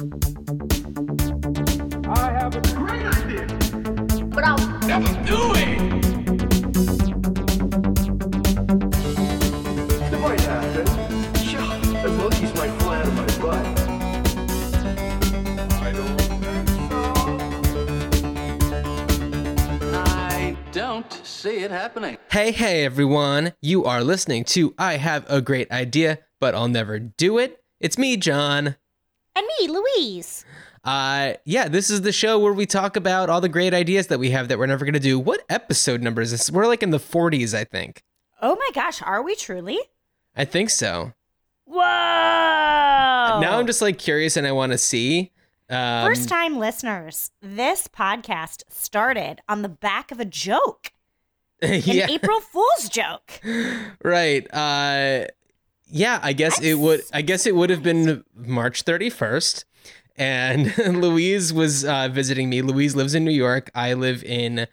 I have a great idea. But I'll Never do it. It might happen. Sure, the monkeys might fly out of my butt. I don't think so. I don't see it happening. Hey, hey, everyone. You are listening to I Have a Great Idea, but I'll Never Do It. It's me, John. And me, Louise. Uh, yeah, this is the show where we talk about all the great ideas that we have that we're never going to do. What episode number is this? We're like in the 40s, I think. Oh my gosh, are we truly? I think so. Whoa! Now I'm just like curious and I want to see. Um, First time listeners, this podcast started on the back of a joke, an yeah, April Fool's joke. right. Uh, yeah, I guess it would. I guess it would have been March 31st, and Louise was uh, visiting me. Louise lives in New York. I live in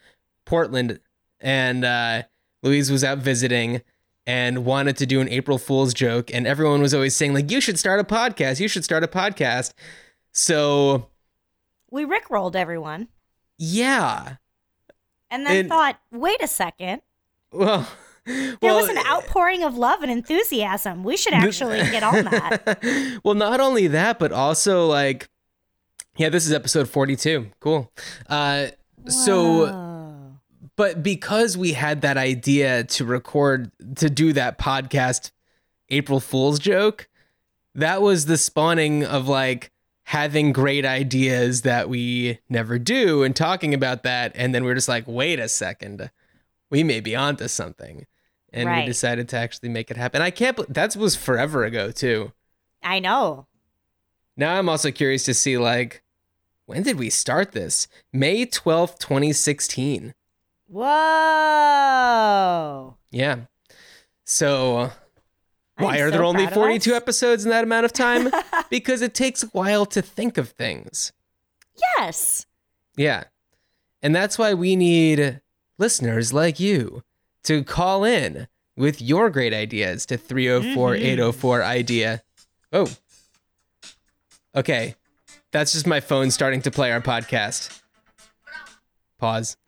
Portland, and uh, Louise was out visiting and wanted to do an April Fool's joke, and everyone was always saying like, "You should start a podcast. You should start a podcast." So We rickrolled everyone yeah, and then And- thought, wait a second. well. There well, was an outpouring of love and enthusiasm. We should actually get on that. well, not only that, but also like, yeah, this is episode 42. Cool. Uh, so, but because we had that idea to record, to do that podcast, April Fool's joke, that was the spawning of like having great ideas that we never do and talking about that. And then we are just like, wait a second, we may be onto something. And we decided to actually make it happen. I can't, that was forever ago too. I know. Now I'm also curious to see like when did we start this? May 12th, 2016. Whoa. Yeah. So why I'm are there only 42 us. episodes in that amount of time? because it takes a while to think of things. Yes. Yeah. And that's why we need listeners like you to call in with your great ideas to 304 804 mm-hmm. idea. Oh. Okay. That's just my phone starting to play our podcast. Pause.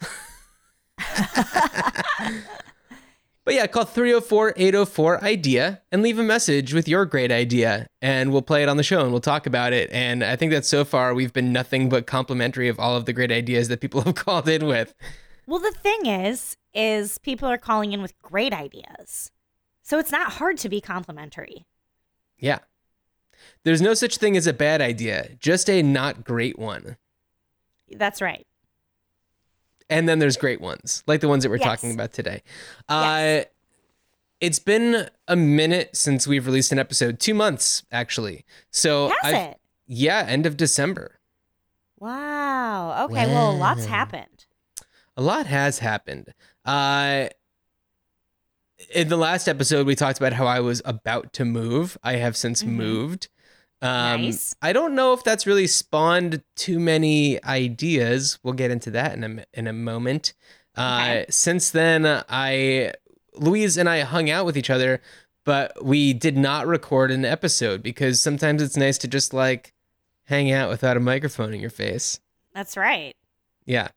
but yeah, call 304 804 idea and leave a message with your great idea and we'll play it on the show and we'll talk about it. And I think that so far we've been nothing but complimentary of all of the great ideas that people have called in with. Well, the thing is, is people are calling in with great ideas. So it's not hard to be complimentary. Yeah. There's no such thing as a bad idea, just a not great one. That's right. And then there's great ones, like the ones that we're Yes. talking about today. Uh, Yes. It's been a minute since we've released an episode, two months actually. So Has I've- it? Yeah, end of December. Wow. Okay. Well, lot's happened. A lot has happened. Uh, in the last episode, we talked about how I was about to move. I have since Mhm. moved. Um, Nice. I don't know if that's really spawned too many ideas. We'll get into that in a in a moment. Uh, Since then, I Louise and I hung out with each other, but we did not record an episode because sometimes it's nice to just like hang out without a microphone in your face. That's right. Yeah.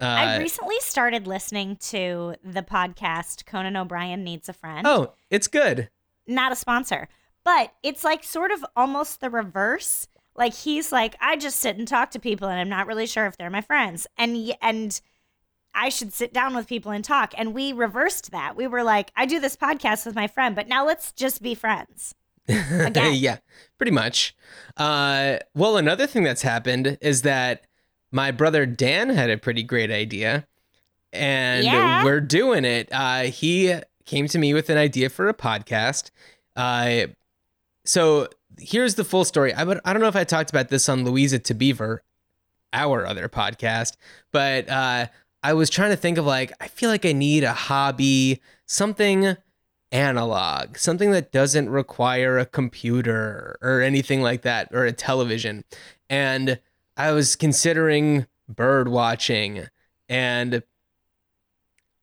Uh, I recently started listening to the podcast Conan O'Brien Needs a Friend. oh, it's good. Not a sponsor, but it's like sort of almost the reverse. Like he's like, I just sit and talk to people and I'm not really sure if they're my friends. And and I should sit down with people and talk. And we reversed that. We were like, I do this podcast with my friend, but now let's just be friends. Again. yeah, pretty much. Uh, well, another thing that's happened is that my brother Dan had a pretty great idea, and Yeah. we're doing it. Uh, he came to me with an idea for a podcast. Uh, so here's the full story. I, would, I don't know if I talked about this on Louisa to Beaver, our other podcast, but uh, I was trying to think of like, I feel like I need a hobby, something analog, something that doesn't require a computer or anything like that or a television. And I was considering bird watching and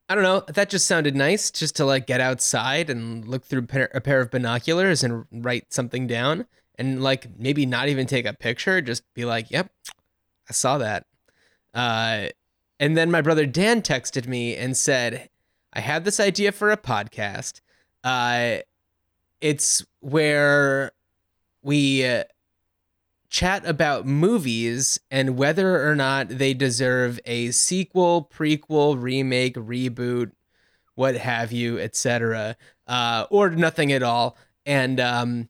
I don't know, that just sounded nice just to like get outside and look through a pair, of binoculars and write something down and like maybe not even take a picture, just be like, "Yep, I saw that." Uh, and then my brother Dan texted me and said, "I had this idea for a podcast. Uh, it's where we uh, chat about movies and whether or not they deserve a sequel, prequel, remake, reboot, what have you, etc., uh, or nothing at all, and um,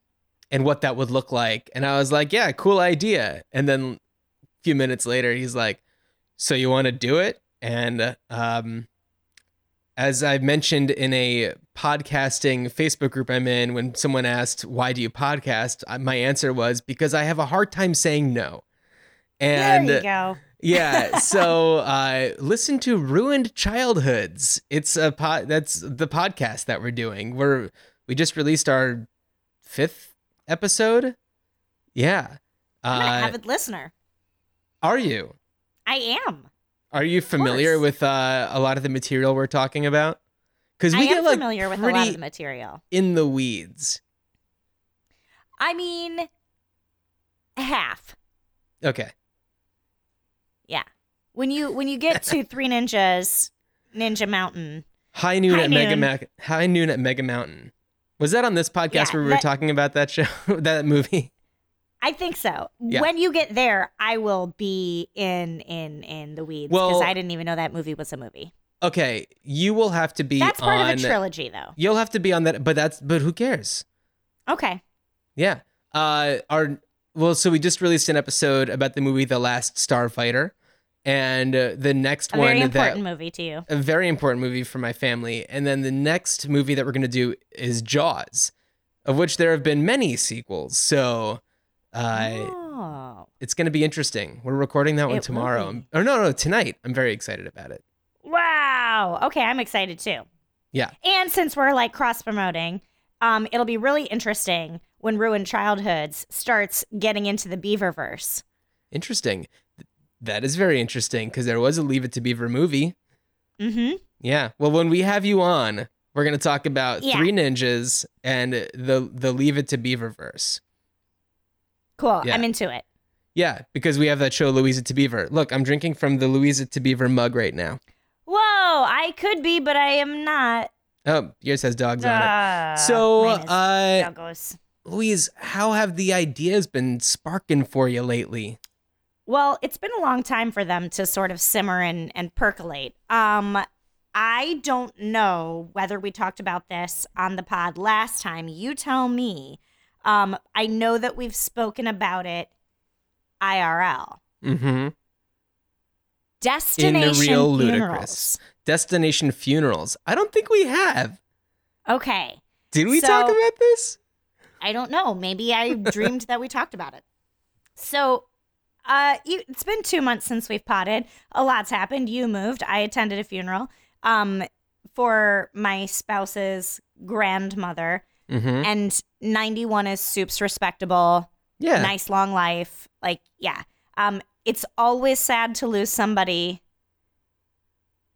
and what that would look like. And I was like, yeah, cool idea. And then a few minutes later, he's like, so you want to do it? And um, as I mentioned in a podcasting Facebook group I'm in, when someone asked, Why do you podcast? My answer was, Because I have a hard time saying no. And there you go. yeah, so uh, listen to Ruined Childhoods. It's a pod that's the podcast that we're doing. We're we just released our fifth episode. Yeah. I'm an Uh, avid listener. are you? I am. Are you familiar with uh, a lot of the material we're talking about? Because I we am get like familiar with a lot of the material. in the weeds. I mean, half. Okay. Yeah. When you when you get to Three Ninjas, Ninja Mountain, High noon High at Mega High noon at Mega Mountain. Was that on this podcast Yeah, where we were that- talking about that show, that movie? I think so. Yeah. When you get there, I will be in in in the weeds Well- because I didn't even know that movie was a movie. Okay, you will have to be That's part on. of a trilogy, though. You'll have to be on that, but that's but who cares? Okay. Yeah. Uh, our well, so we just released an episode about the movie The Last Starfighter, and uh, the next A one very that important movie to you. a very important movie for my family. And then the next movie that we're going to do is Jaws, of which there have been many sequels. So uh, oh. it's going to be interesting. We're recording that one It tomorrow. Or no, no, tonight. I'm very excited about it. Wow. Okay, I'm excited too. Yeah. And since we're like cross promoting, um, it'll be really interesting when Ruined Childhoods starts getting into the Beaververse. Interesting. That is very interesting because there was a Leave It to Beaver movie. Mm-hmm. Yeah. Well, when we have you on, we're going to talk about Yeah. Three Ninjas and the the Leave It to Beaver verse. Cool. Yeah. I'm into it. Yeah, because we have that show Louisa to Beaver. Look, I'm drinking from the Louisa to Beaver mug right now. Whoa, I could be, but I am not. Oh, yours has dogs on it. Uh, So, uh, doggos. Louise, how have the ideas been sparking for you lately? Well, it's been a long time for them to sort of simmer and, and percolate. Um, I don't know whether we talked about this on the pod last time. You tell me. Um, I know that we've spoken about it IRL. Mm-hmm. Destination real ludicrous. funerals. Destination funerals. I don't think we have. Okay. Did we So- talk about this? I don't know. Maybe I dreamed that we talked about it. So, uh, you, it's been two months since we've potted. A lot's happened. You moved. I attended a funeral, um, for my spouse's grandmother, Mm-hmm. and 91 is soup's respectable, Yeah. nice long life. Like, yeah. Um, it's always sad to lose somebody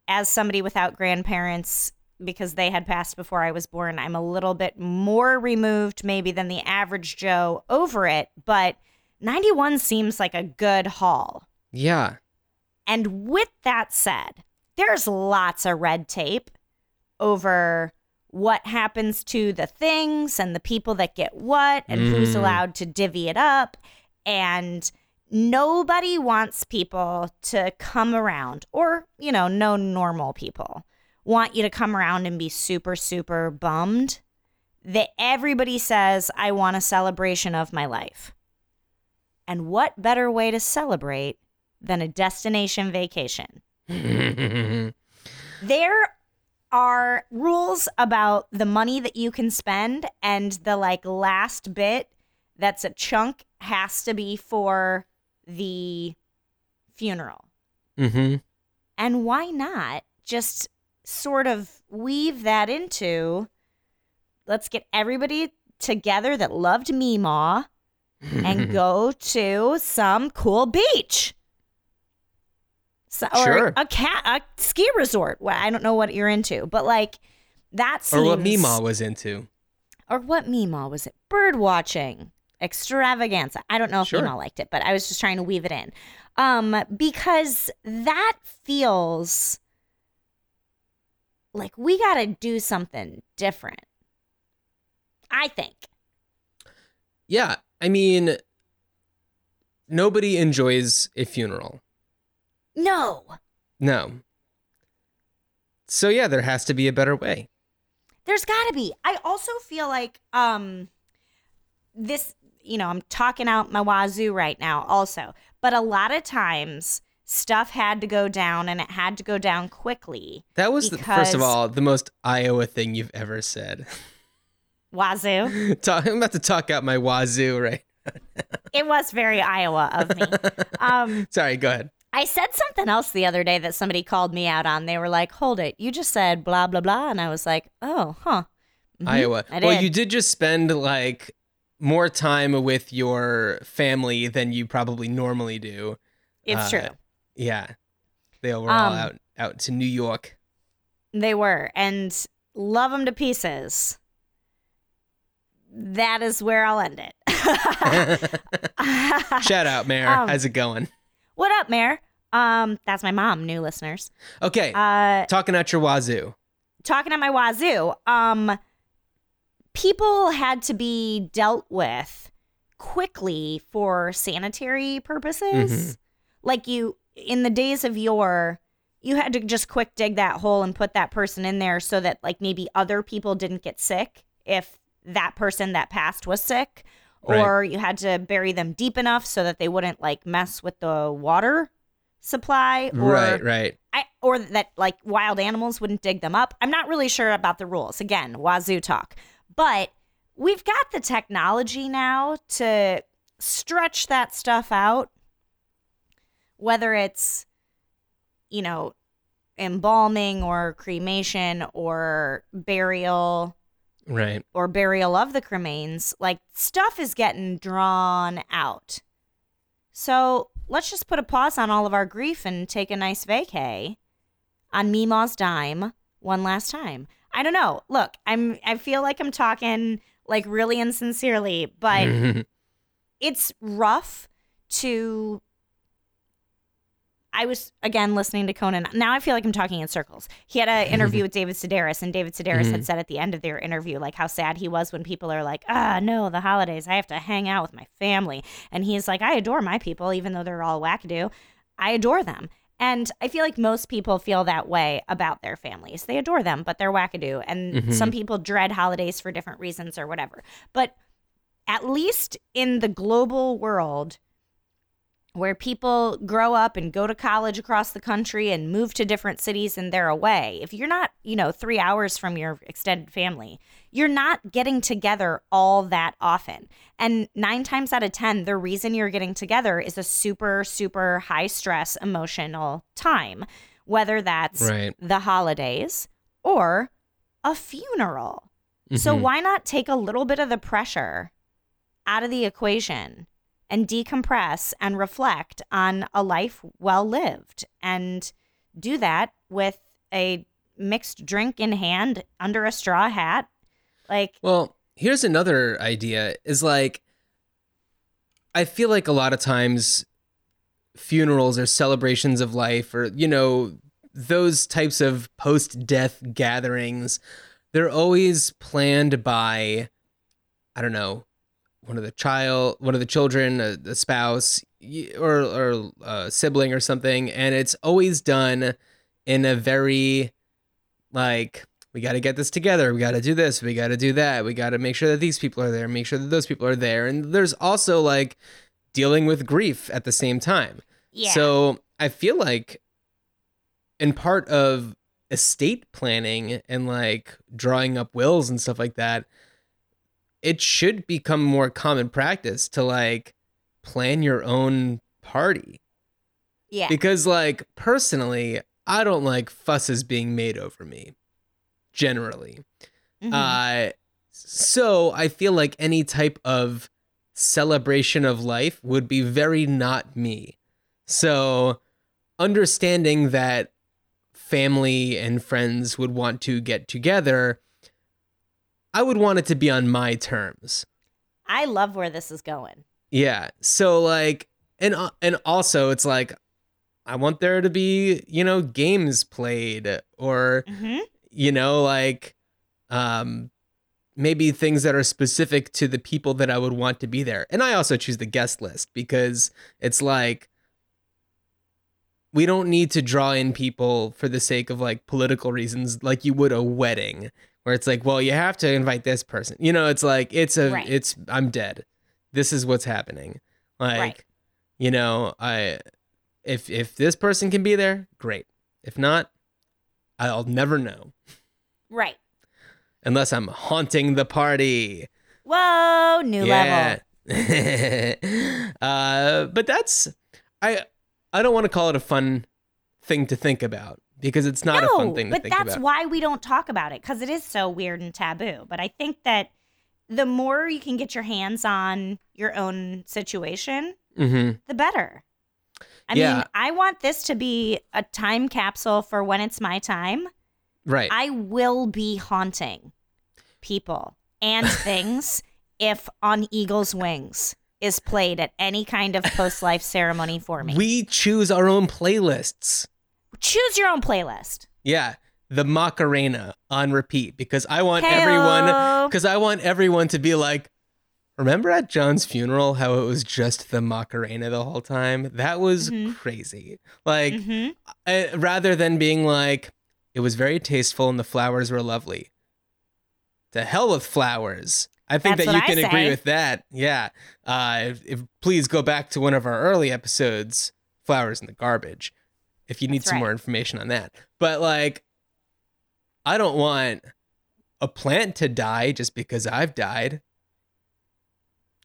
as somebody without grandparents because they had passed before I was born. I'm a little bit more removed, maybe, than the average Joe over it, but 91 seems like a good haul. Yeah. And with that said, there's lots of red tape over what happens to the things and the people that get what and who's Mm. allowed to divvy it up. And nobody wants people to come around, or, you know, no normal people want you to come around and be super, super bummed that everybody says, I want a celebration of my life. And what better way to celebrate than a destination vacation? There are rules about the money that you can spend, and the like last bit that's a chunk has to be for the funeral. mm-hmm. And why not just sort of weave that into let's get everybody together that loved Meemaw and go to some cool beach. So, or Sure. a cat a ski resort. Well, I don't know what you're into, but like that Or what Meemaw was into. or what Meemaw was it? Bird watching. extravaganza. I don't know if Sure. Meemaw liked it, but I was just trying to weave it in. Um, because that feels like we got to do something different. I think. Yeah, I mean, nobody enjoys a funeral. No. No. So yeah, there has to be a better way. There's got to be. I also feel like um this, you know, I'm talking out my wazoo right now also. But a lot of times stuff had to go down and it had to go down quickly. That was the, first of all the most Iowa thing you've ever said. Wazoo. Talk, I'm about to talk out my wazoo, right? it was very Iowa of me. Um Sorry, go ahead. I said something else the other day that somebody called me out on. They were like, "Hold it. You just said blah blah blah." And I was like, "Oh, huh." Mhm, Iowa. Well, you did just spend like more time with your family than you probably normally do. It's Uh, true. Yeah. They were all Um, out out to New York. They were, and love them to pieces. That is where I'll end it. Shout out, Mayor. Um, How's it going? What up, Mayor? Um, that's my mom. New listeners. Okay. Uh, Talking out your wazoo. talking at my wazoo. Um, people had to be dealt with quickly for sanitary purposes. Like you, in the days of yore, you had to just quick dig that hole and put that person in there so that like maybe other people didn't get sick if that person that passed was sick. Right. Or you had to bury them deep enough so that they wouldn't like mess with the water supply or right, right. I, or that like wild animals wouldn't dig them up. I'm not really sure about the rules. Again, wazoo talk. But we've got the technology now to stretch that stuff out, whether it's, you know, embalming or cremation or burial Right. or burial of the cremains. Like stuff is getting drawn out. So let's just put a pause on all of our grief and take a nice vacay on Meemaw's dime one last time. I don't know. Look, I'm I feel like I'm talking like really insincerely, but it's rough to I was again listening to Conan. Now I feel like I'm talking in circles. He had an interview with David Sedaris, and David Sedaris had said at the end of their interview, like how sad he was when people are like, "Ah, no, the holidays. I have to hang out with my family." And he's like, "I adore my people, even though they're all wackadoo. I adore them." And I feel like most people feel that way about their families. They adore them, but they're wackadoo. And some people dread holidays for different reasons or whatever. But at least in the global world, where people grow up and go to college across the country and move to different cities and they're away. If you're not, you know, three hours from your extended family, you're not getting together all that often. And nine times out of 10, the reason you're getting together is a super, super high stress emotional time, whether that's Right. the holidays or a funeral. So Mhm. why not take a little bit of the pressure out of the equation and decompress and reflect on a life well lived and do that with a mixed drink in hand under a straw hat? Like, Well, here's another idea is like I feel like a lot of times funerals or celebrations of life or you know those types of post-death gatherings they're always planned by I don't know one of the child one of the children uh, a, a spouse or or a sibling or something and it's always done in a very like we got to get this together we got to do this we got to do that we got to make sure that these people are there make sure that those people are there and there's also like dealing with grief at the same time yeah. so i feel like in part of estate planning and like drawing up wills and stuff like that it should become more common practice to like plan your own party yeah. because like personally i don't like fusses being made over me generally Mhm. uh so i feel like any type of celebration of life would be very not me so understanding that family and friends would want to get together i would want it to be on my terms I love where this is going. Yeah. So like and uh, and also it's like I want there to be, you know, games played or hmm you know like um maybe things that are specific to the people that I would want to be there. And I also choose the guest list because it's like we don't need to draw in people for the sake of like political reasons like you would a wedding where it's like, well, you have to invite this person. You know, it's like it's a Right. it's I'm dead. This is what's happening. Like, Right. you know, I if if this person can be there, great. If not, I'll never know Right. unless I'm haunting the party. Whoa, new level. Yeah. uh, but that's I I don't want to call it a fun thing to think about because it's not no, a fun thing to but think that's about. why we don't talk about it because it is so weird and taboo. But I think that the more you can get your hands on your own situation, hmm the better. I Yeah. mean, I want this to be a time capsule for when it's my time. Right. I will be haunting people and things if On Eagle's Wings is played at any kind of post life ceremony for me. we choose our own playlists. Choose your own playlist. Yeah. The Macarena on repeat because I want Heyo. everyone because I want everyone to be like, remember at John's funeral how it was just the Macarena the whole time? That was Mhm. crazy. Like hmm uh, rather than being like, it was very tasteful and the flowers were lovely. To hell with flowers. I think That's that you can agree with that. Yeah. Uh, if, if please go back to one of our early episodes, flowers in the garbage, if you need That's some right. more information on that. But like, I don't want a plant to die just because I've died.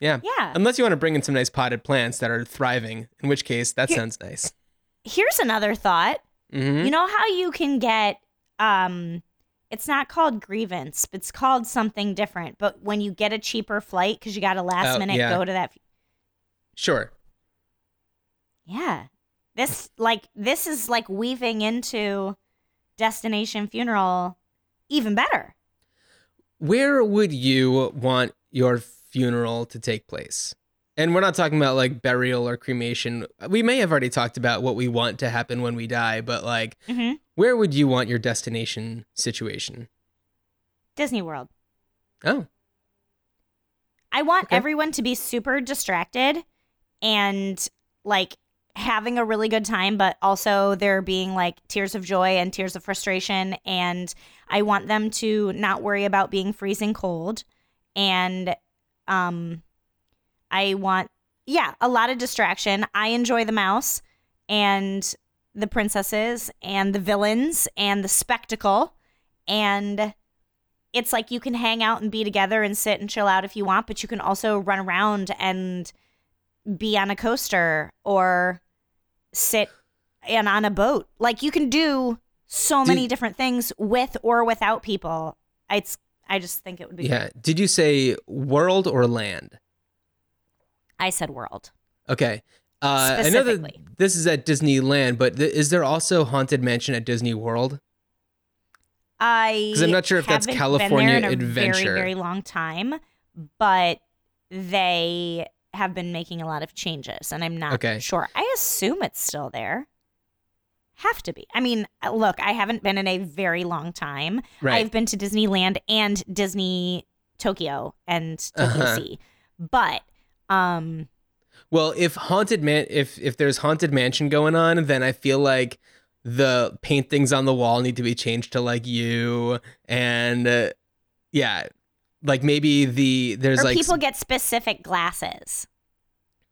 Yeah. Yeah. Unless you want to bring in some nice potted plants that are thriving, in which case that Here- sounds nice. Here's another thought. hmm You know how you can get um it's not called grievance, but it's called something different. But when you get a cheaper flight because you got a last Oh, minute yeah. go to that Sure. Yeah. This like this is like weaving into destination funeral even better. Where would you want your funeral to take place? And we're not talking about like burial or cremation. We may have already talked about what we want to happen when we die, but like, hmm where would you want your destination situation? Disney World. Oh, I want Okay. everyone to be super distracted and like having a really good time, but also there being like tears of joy and tears of frustration. And I want them to not worry about being freezing cold. And um, I want, yeah, a lot of distraction. I enjoy the mouse and the princesses and the villains and the spectacle. And it's like you can hang out and be together and sit and chill out if you want, but you can also run around and be on a coaster or sit and on a boat. Like you can do so Did- many different things with or without people. It's I just think it would be yeah. great. Did you say world or land? I said world. Okay. Uh, I know that Specifically. this is at Disneyland, but th- is there also Haunted Mansion at Disney World? I 'Cause I'm not sure if that's California been there in a Adventure. very very long time, but they have been making a lot of changes, and I'm not Okay. sure. I assume it's still there. Have to be. I mean, uh, look, I haven't been in a very long time. Right. I've been to Disneyland and Disney Tokyo and Tokyo Uh-huh. Sea, but um, Well, if haunted man, if if there's haunted mansion going on, then I feel like the paintings on the wall need to be changed to like you, and uh, yeah, like maybe the there's or like people get specific glasses.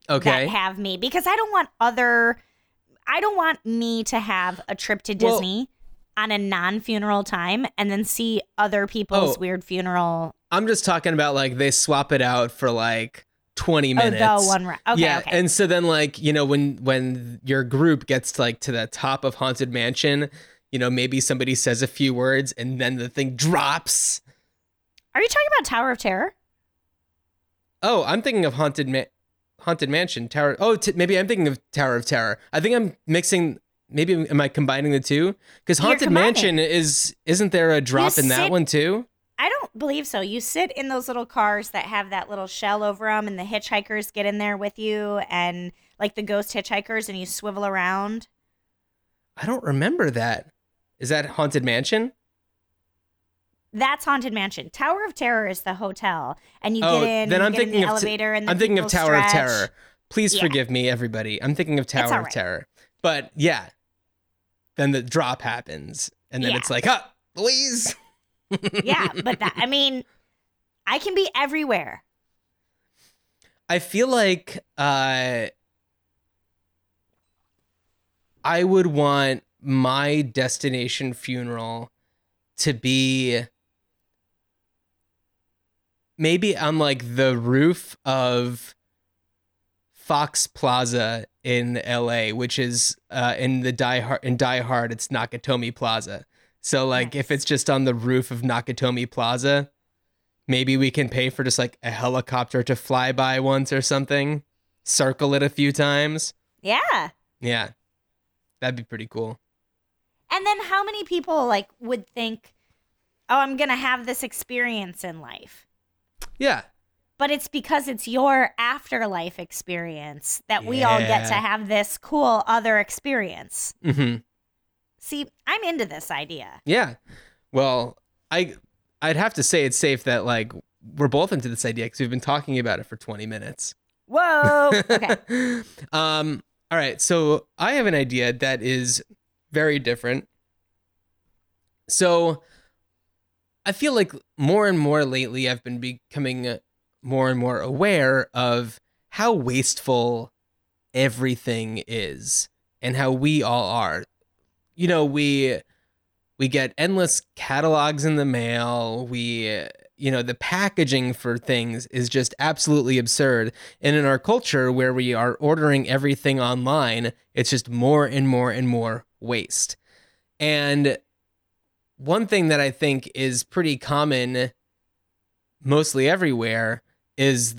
okay, that have me because I don't want other I don't want me to have a trip to Well- Disney on a non-funeral time and then see other people's Oh. weird funeral I'm just talking about like they swap it out for like 20 minutes. oh the one right okay yeah, okay and so then like you know when when your group gets to, like to the top of haunted mansion, you know maybe somebody says a few words and then the thing drops. Are you talking about Tower of Terror Oh, I'm thinking of haunted ma- haunted mansion tower. Oh, t- maybe I'm thinking of Tower of Terror. I think I'm mixing. Maybe am I combining the two? Because haunted mansion is isn't there a drop in that one too? I don't believe so. You sit in those little cars that have that little shell over them, and the hitchhikers get in there with you, and like the ghost hitchhikers, and you swivel around. I don't remember that. Is that Haunted Mansion? That's Haunted Mansion. Tower of Terror is the hotel, and you oh, get in. then I'm thinking the of t- elevator, and I'm thinking of Tower of. Terror. Please Yeah. forgive me, everybody. I'm thinking of Tower of. Terror. But yeah, then the drop happens, and then Yeah. it's like, ah, Louise. yeah, but that I mean, I can be everywhere. I feel like uh, I would want my destination funeral to be maybe on like the roof of Fox Plaza in LA, which is uh, in the Die Hard in Die Hard, it's Nakatomi Plaza. So like if it's just on the roof of Nakatomi Plaza, maybe we can pay for just like a helicopter to fly by once or something, circle it a few times. Yeah. Yeah. That'd be pretty cool. And then how many people like would think, "Oh, I'm going to have this experience in life." Yeah. But it's because it's your afterlife experience that we all get to have this cool other experience. hmm See, I'm into this idea. Yeah. Well, I I'd have to say it's safe that like we're both into this idea because we've been talking about it for 20 minutes. Whoa. Okay. um. All right. So I have an idea that is very different. So I feel like more and more lately, I've been becoming more and more aware of how wasteful everything is and how we all are. You know, we we get endless catalogs in the mail. We you know, the packaging for things is just absolutely absurd. And in our culture where we are ordering everything online, it's just more and more and more waste. And one thing that I think is pretty common mostly everywhere is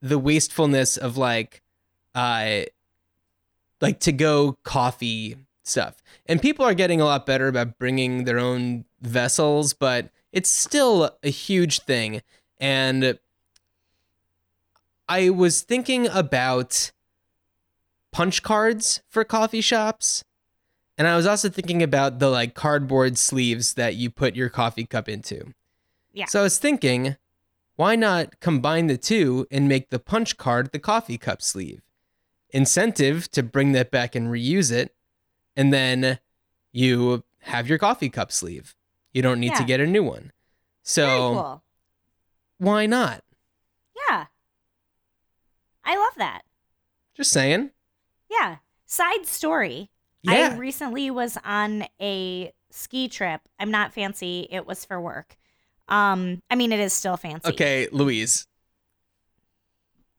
the wastefulness of like uh like to go coffee stuff. And people are getting a lot better about bringing their own vessels, but it's still a huge thing. And I was thinking about punch cards for coffee shops. And I was also thinking about the like cardboard sleeves that you put your coffee cup into. Yeah. So I was thinking, why not combine the two and make the punch card the coffee cup sleeve? Incentive to bring that back and reuse it. And then you have your coffee cup sleeve. You don't need to get a new one. So cool. why not? Yeah. I love that. Just saying. Yeah. Side story. Yeah. I recently was on a ski trip. I'm not fancy. It was for work. Um, I mean, it is still fancy. okay, Louise.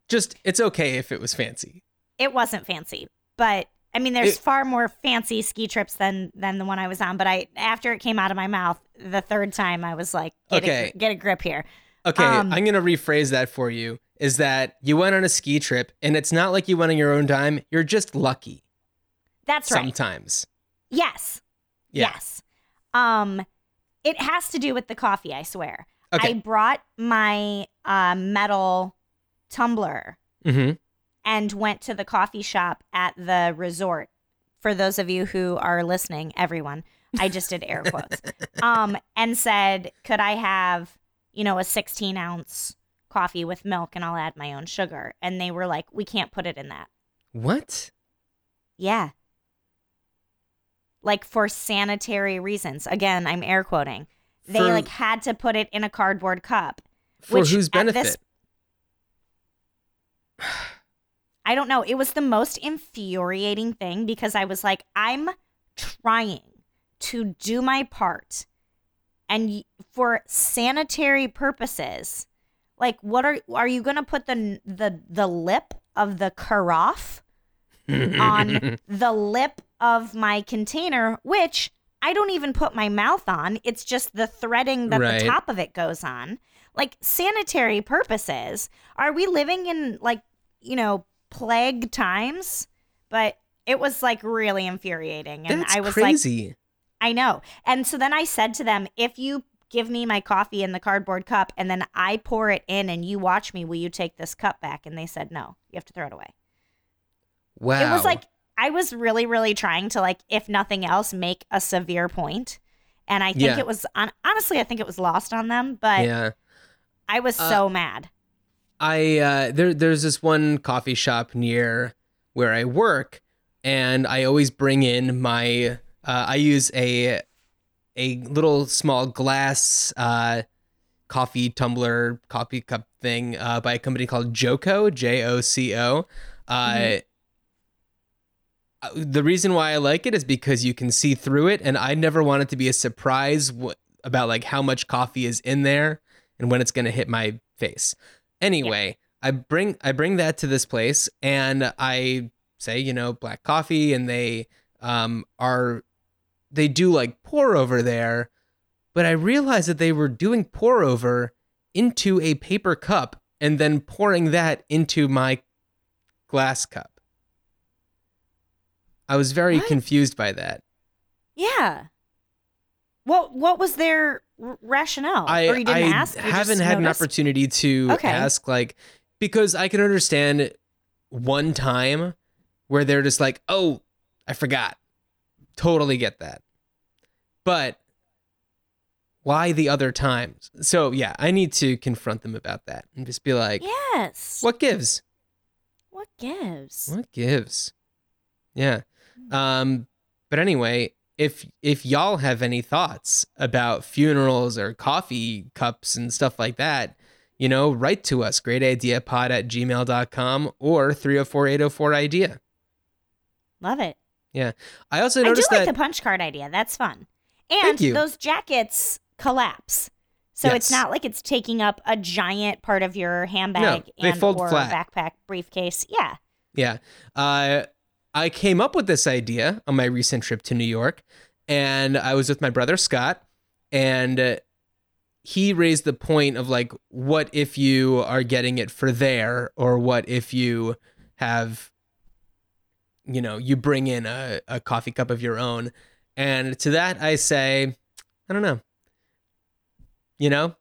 Just it's okay if it was fancy. It wasn't fancy, but I mean, there's It- far more fancy ski trips than than the one I was on. But I, after it came out of my mouth the third time, I was like, get Okay. a, get a grip here. Okay, Um, I'm gonna rephrase that for you. Is that you went on a ski trip and it's not like you went on your own time. You're just lucky That's right. sometimes. Yes. Yeah. Yes. Um, it has to do with the coffee. I swear. Okay. I brought my uh, metal tumbler mm-hmm. and went to the coffee shop at the resort. For those of you who are listening, everyone, I just did air quotes. Um, and said, could I have, you know, a 16 ounce coffee with milk and I'll add my own sugar? And they were like, we can't put it in that. What? Yeah. Like for sanitary reasons. Again, I'm air quoting. They For- like had to put it in a cardboard cup. For Which whose benefit? this- I don't know. It was the most infuriating thing because I was like, I'm trying to do my part. And for sanitary purposes, like what are are you going to put the the the lip of the carafe on the lip of my container which I don't even put my mouth on. It's just the threading that Right. the top of it goes on. Like sanitary purposes. Are we living in like, you know, plague times? But it was like really infuriating. And That's I was like. I know. And so then I said to them, if you give me my coffee in the cardboard cup and then I pour it in and you watch me. Will you take this cup back? And they said, no, you have to throw it away. Wow. It was like, I was really, really trying to, like, if nothing else, make a severe point. And I think Yeah. it was, on, honestly, I think it was lost on them, but yeah. I was Uh, so mad. I uh, there there's this one coffee shop near where I work, and I always bring in my. Uh, I use a a little small glass uh, coffee tumbler coffee cup thing uh, by a company called Joco J O C O. Uh, uh, The reason why I like it is because you can see through it, and I never want it to be a surprise wh- about like how much coffee is in there and when it's gonna hit my face. Anyway, I bring I bring that to this place and I say, you know, black coffee and they um are they do like pour over there, but I realized that they were doing pour over into a paper cup and then pouring that into my glass cup. I was very What? confused by that. Yeah. What What was their r- rationale? I, or you didn't I ask? You haven't had an opportunity to Okay. ask like because I can understand one time where they're just like, "Oh, I forgot." Totally get that. But why the other times? So, yeah, I need to confront them about that and just be like, Yes. "What gives? What gives? What gives?" Yeah. Um but anyway, if if y'all have any thoughts about funerals or coffee cups and stuff like that, you know, write to us, greatideapod at gmail.com or 304-804-IDEA. Love it. Yeah. I also I do like that the punch card idea. That's fun. And those jackets collapse. So it's not like it's taking up a giant part of your handbag they and fold or flat. backpack, briefcase. Yeah. Yeah. Uh, I came up with this idea on my recent trip to New York, and I was with my brother Scott, and uh, he raised the point of like, what if you are getting it for there, or what if you have, you know, you bring in a, a coffee cup of your own? And to that, I say, I don't know. You know,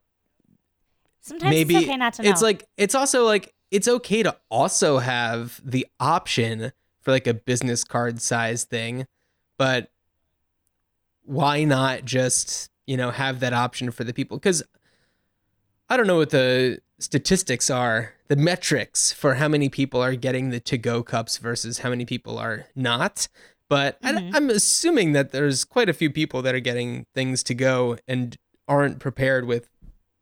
Sometimes maybe it's okay not to know. it's like it's also like it's okay to also have the option for like a business card size thing but why not just you know have that option for the people because i don't know what the statistics are the metrics for how many people are getting the to go cups versus how many people are not but I- Mhm. i'm assuming that there's quite a few people that are getting things to go and aren't prepared with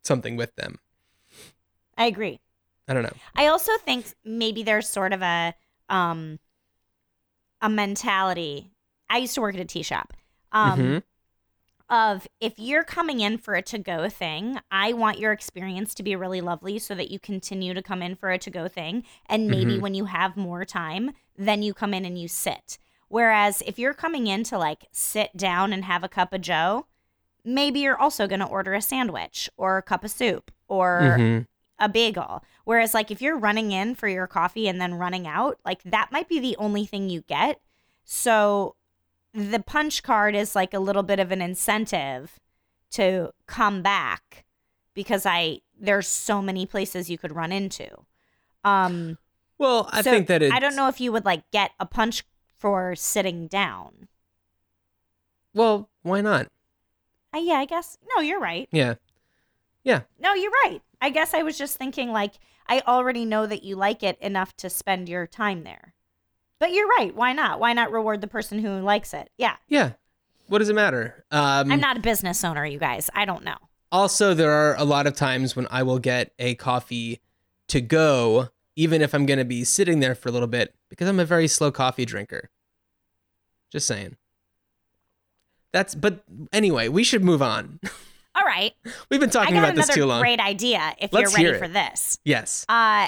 something with them I agree. i don't know I also think maybe there's sort of a um a mentality. I used to work at a tea shop. Um Mhm. of if you're coming in for a to go thing, I want your experience to be really lovely so that you continue to come in for a to go thing and maybe Mhm. when you have more time, then you come in and you sit. Whereas if you're coming in to like sit down and have a cup of joe, maybe you're also going to order a sandwich or a cup of soup or Mhm. a bagel. Whereas, like, if you're running in for your coffee and then running out, like, that might be the only thing you get. So, the punch card is like a little bit of an incentive to come back because I there's so many places you could run into. Um, Well, I so think that I don't know if you would like get a punch for sitting down. Well, why not? Uh, yeah, I guess. No, you're right. Yeah. Yeah. No, you're right. I guess I was just thinking like I already know that you like it enough to spend your time there. But you're right. Why not? Why not reward the person who likes it? Yeah. Yeah. What does it matter? Um, I'm not a business owner, you guys. I don't know. also, there are a lot of times when I will get a coffee to go, even if I'm going to be sitting there for a little bit, because I'm a very slow coffee drinker. Just saying. That's, but anyway, we should move on. Right. We've been talking about this too long. great idea if Let's you're ready for this. yes. Uh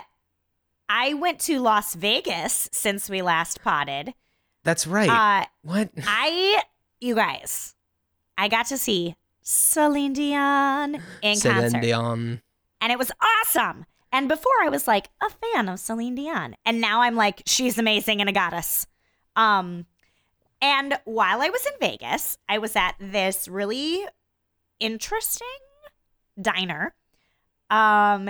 I went to Las Vegas since we last potted. That's right. Uh what? I you guys, I got to see Celine Dion in Celine concert. Dion. and it was awesome. And before I was like a fan of Celine Dion, and now I'm like she's amazing and a goddess. Um, and while I was in Vegas, I was at this really interesting diner. Um,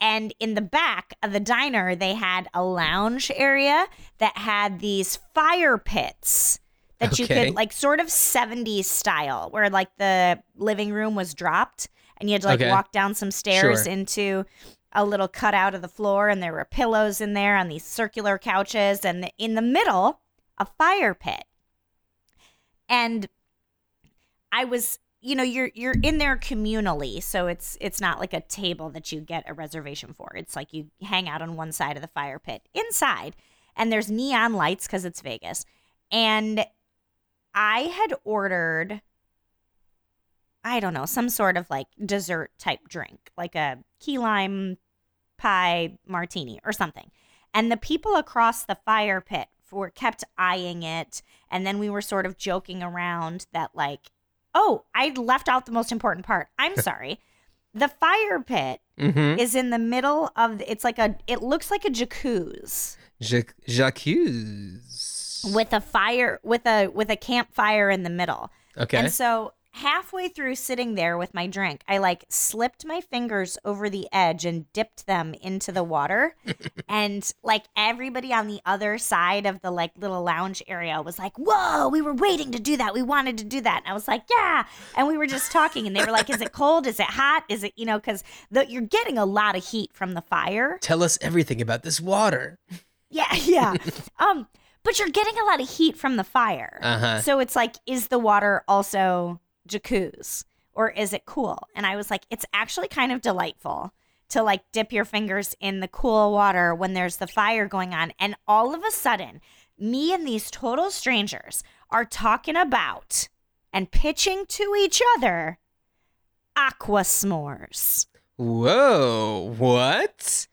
and in the back of the diner, they had a lounge area that had these fire pits that you could like sort of 70s style, where like the living room was dropped and you had to like Okay. walk down some stairs Sure. into a little cutout of the floor, and there were pillows in there on these circular couches, and in the middle, a fire pit. And I was, you know, you're you're in there communally, so it's it's not like a table that you get a reservation for. It's like you hang out on one side of the fire pit inside, and there's neon lights because it's Vegas. And I had ordered, I don't know, some sort of like dessert type drink, like a key lime pie martini or something. And the people across the fire pit were kept eyeing it. And then we were sort of joking around that, like, oh, I left out the most important part. I'm sorry. The fire pit Mm-hmm. is in the middle of the, it's like a it looks like a jacuzzi Jacques. Jacques. with a fire with a with a campfire in the middle. Okay. And so halfway through sitting there with my drink, I like slipped my fingers over the edge and dipped them into the water. and like everybody on the other side of the like little lounge area was like, Whoa, we were waiting to do that. We wanted to do that. And I was like, Yeah. And we were just talking and they were like, Is it cold? Is it hot? Is it, you know, because you're getting a lot of heat from the fire. Tell us everything about this water. Yeah, yeah. um, but you're getting a lot of heat from the fire. Uh-huh. So it's like, is the water also jacuzzi or is it cool? And I was like, it's actually kind of delightful to like dip your fingers in the cool water when there's the fire going on. And all of a sudden, me and these total strangers are talking about and pitching to each other aqua s'mores. Whoa. What?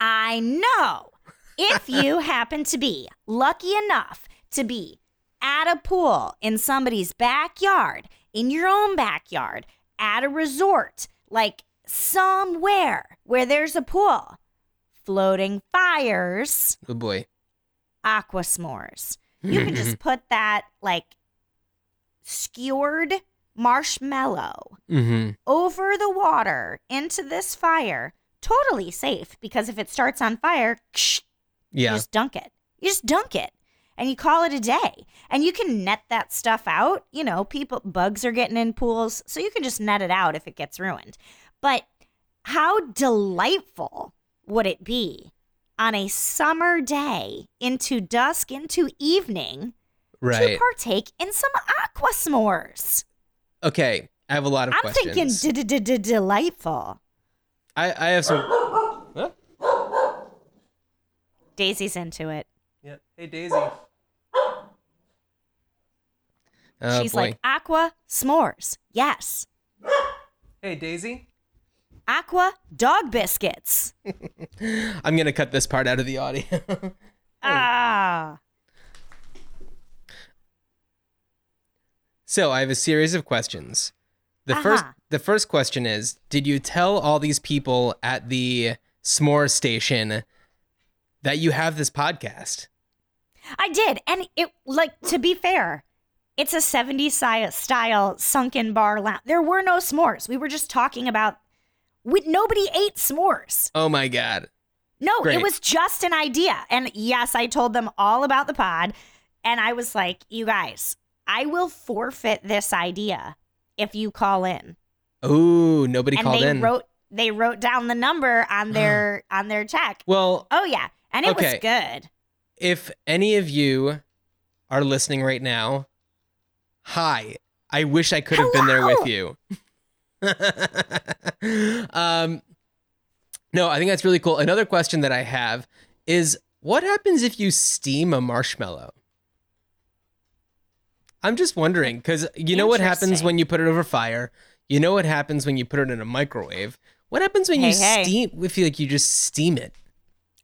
I know. If you happen to be lucky enough to be at a pool in somebody's backyard, in your own backyard, at a resort, like somewhere where there's a pool, floating fires, Oh boy. aqua s'mores. You can just put that like skewered marshmallow Mm-hmm. over the water into this fire. Totally safe because if it starts on fire, you Yeah. just dunk it. You just dunk it and you call it a day. And you can net that stuff out. You know, people, bugs are getting in pools, so you can just net it out if it gets ruined. But how delightful would it be on a summer day into dusk, into evening to partake in some aqua s'mores? Okay. I have a lot of I'm questions. thinking d- d- d- delightful. I, I have some. Daisy's into it. Yeah. Hey Daisy. Oh She's boy. like, aqua s'mores. Yes. hey Daisy. Aqua dog biscuits. I'm gonna cut this part out of the audio. Ah. so I have a series of questions. The first Uh-huh. the first question is, did you tell all these people at the s'more station that you have this podcast? I did. And it, like, to be fair, it's a 70s style sunken bar lounge. There were no s'mores. We were just talking about, we, nobody ate s'mores. Oh my god. No, Great. it was just an idea. And yes, I told them all about the pod. And I was like, you guys, I will forfeit this idea if you call in. Oh, nobody and called they in. wrote they wrote down the number on their on their check. well, Oh yeah, and it Okay. was good. If any of you are listening right now, hi. I wish I could have been there with you. um, no, I think that's really cool. Another question that I have is what happens if you steam a marshmallow? I'm just wondering because you know what happens when you put it over fire. You know what happens when you put it in a microwave. What happens when you Hey, hey. steam? If you like, you just steam it.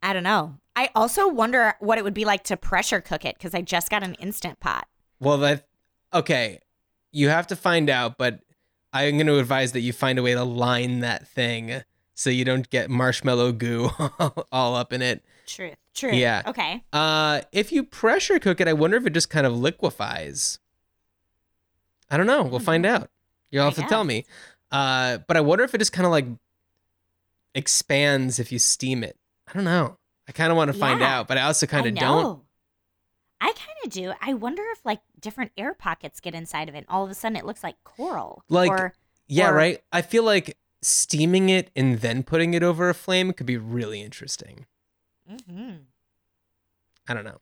I don't know. I also wonder what it would be like to pressure cook it because I just got an instant pot. Well, that okay. You have to find out, but I'm going to advise that you find a way to line that thing so you don't get marshmallow goo all up in it. Truth. True. Yeah. Okay. Uh, if you pressure cook it, I wonder if it just kind of liquefies. I don't know. We'll find out. You'll have I to tell me. Uh, but I wonder if it just kind of like expands if you steam it. I don't know. I kind of want to find Yeah. out, but I also kind of don't. I kind of do. I wonder if like different air pockets get inside of it. And all of a sudden, it looks like coral. Like- or Yeah, Or- right. I feel like steaming it and then putting it over a flame could be really interesting. Mhm. I don't know.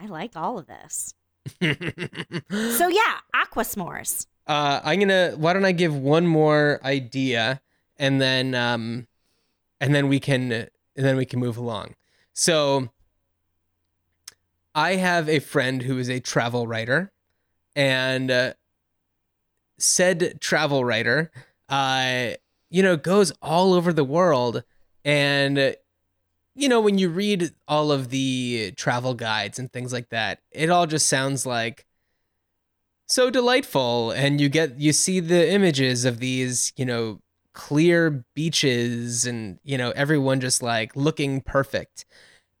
I like all of this. So yeah, aqua s'mores. uh, I'm gonna. Why don't I give one more idea, and then um, and then we can and then we can move along. So, I have a friend who is a travel writer, and uh, said travel writer, uh, you know, goes all over the world, and uh, you know, when you read all of the travel guides and things like that, it all just sounds like so delightful and you get you see the images of these you know clear beaches and you know everyone just like looking perfect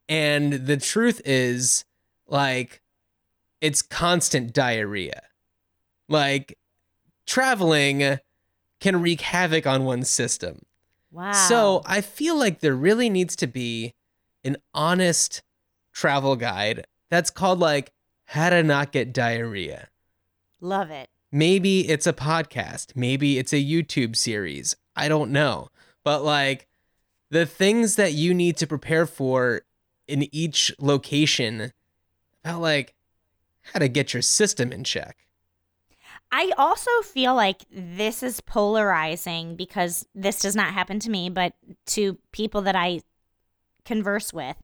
and the truth is like it's constant diarrhea like traveling can wreak havoc on one's system Wow. so I feel like there really needs to be an honest travel guide that's called like how to not get diarrhea. love it. Maybe it's a podcast, maybe it's a YouTube series. I don't know. But like the things that you need to prepare for in each location about like how to get your system in check. I also feel like this is polarizing because this does not happen to me, but to people that I converse with.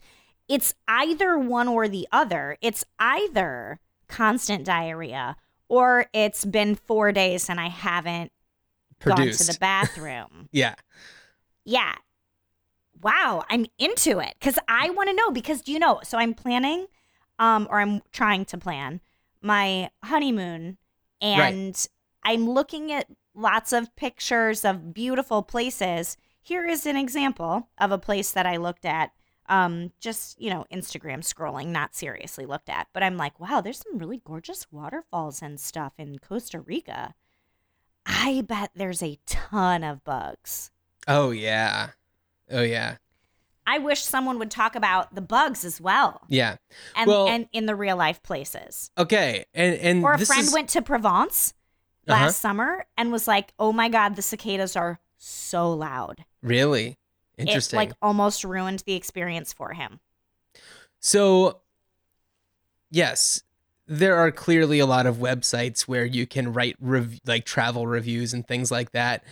It's either one or the other. It's either constant diarrhea or it's been four days and I haven't gone to the bathroom. yeah. yeah. Wow, I'm into it because I want to know. Because do you know? So I'm planning, um, or I'm trying to plan my honeymoon, and I'm looking at lots of pictures of beautiful places. Here is an example of a place that I looked at. Um, just you know, Instagram scrolling, not seriously looked at, but I'm like, wow, there's some really gorgeous waterfalls and stuff in Costa Rica. I bet there's a ton of bugs. Oh yeah. Oh yeah. I wish someone would talk about the bugs as well, Yeah. and Well- and in the real life places. Okay. And and Or a this friend is- went to Provence Uh-huh. last summer and was like, "Oh my god, the cicadas are so loud." Really? Interesting. It like almost ruined the experience for him. So, yes, there are clearly a lot of websites where you can write rev- like travel reviews and things like that.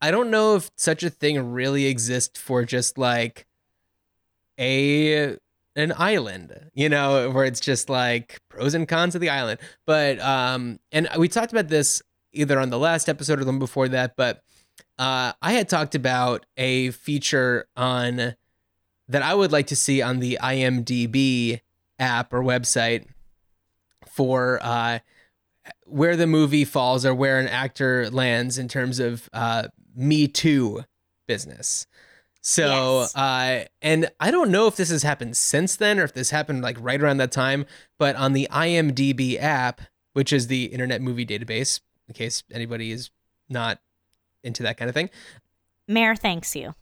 I don't know if such a thing really exists for just like a an island, you know, where it's just like pros and cons of the island. But um and we talked about this either on the last episode or the one before that, but uh I had talked about a feature on that I would like to see on the IMDb app or website for uh, where the movie falls or where an actor lands in terms of uh, Me Too business. So, Yes. uh, and I don't know if this has happened since then or if this happened like right around that time, but on the IMDb app, which is the Internet Movie Database, in case anybody is not into that kind of thing, Mayor thanks you.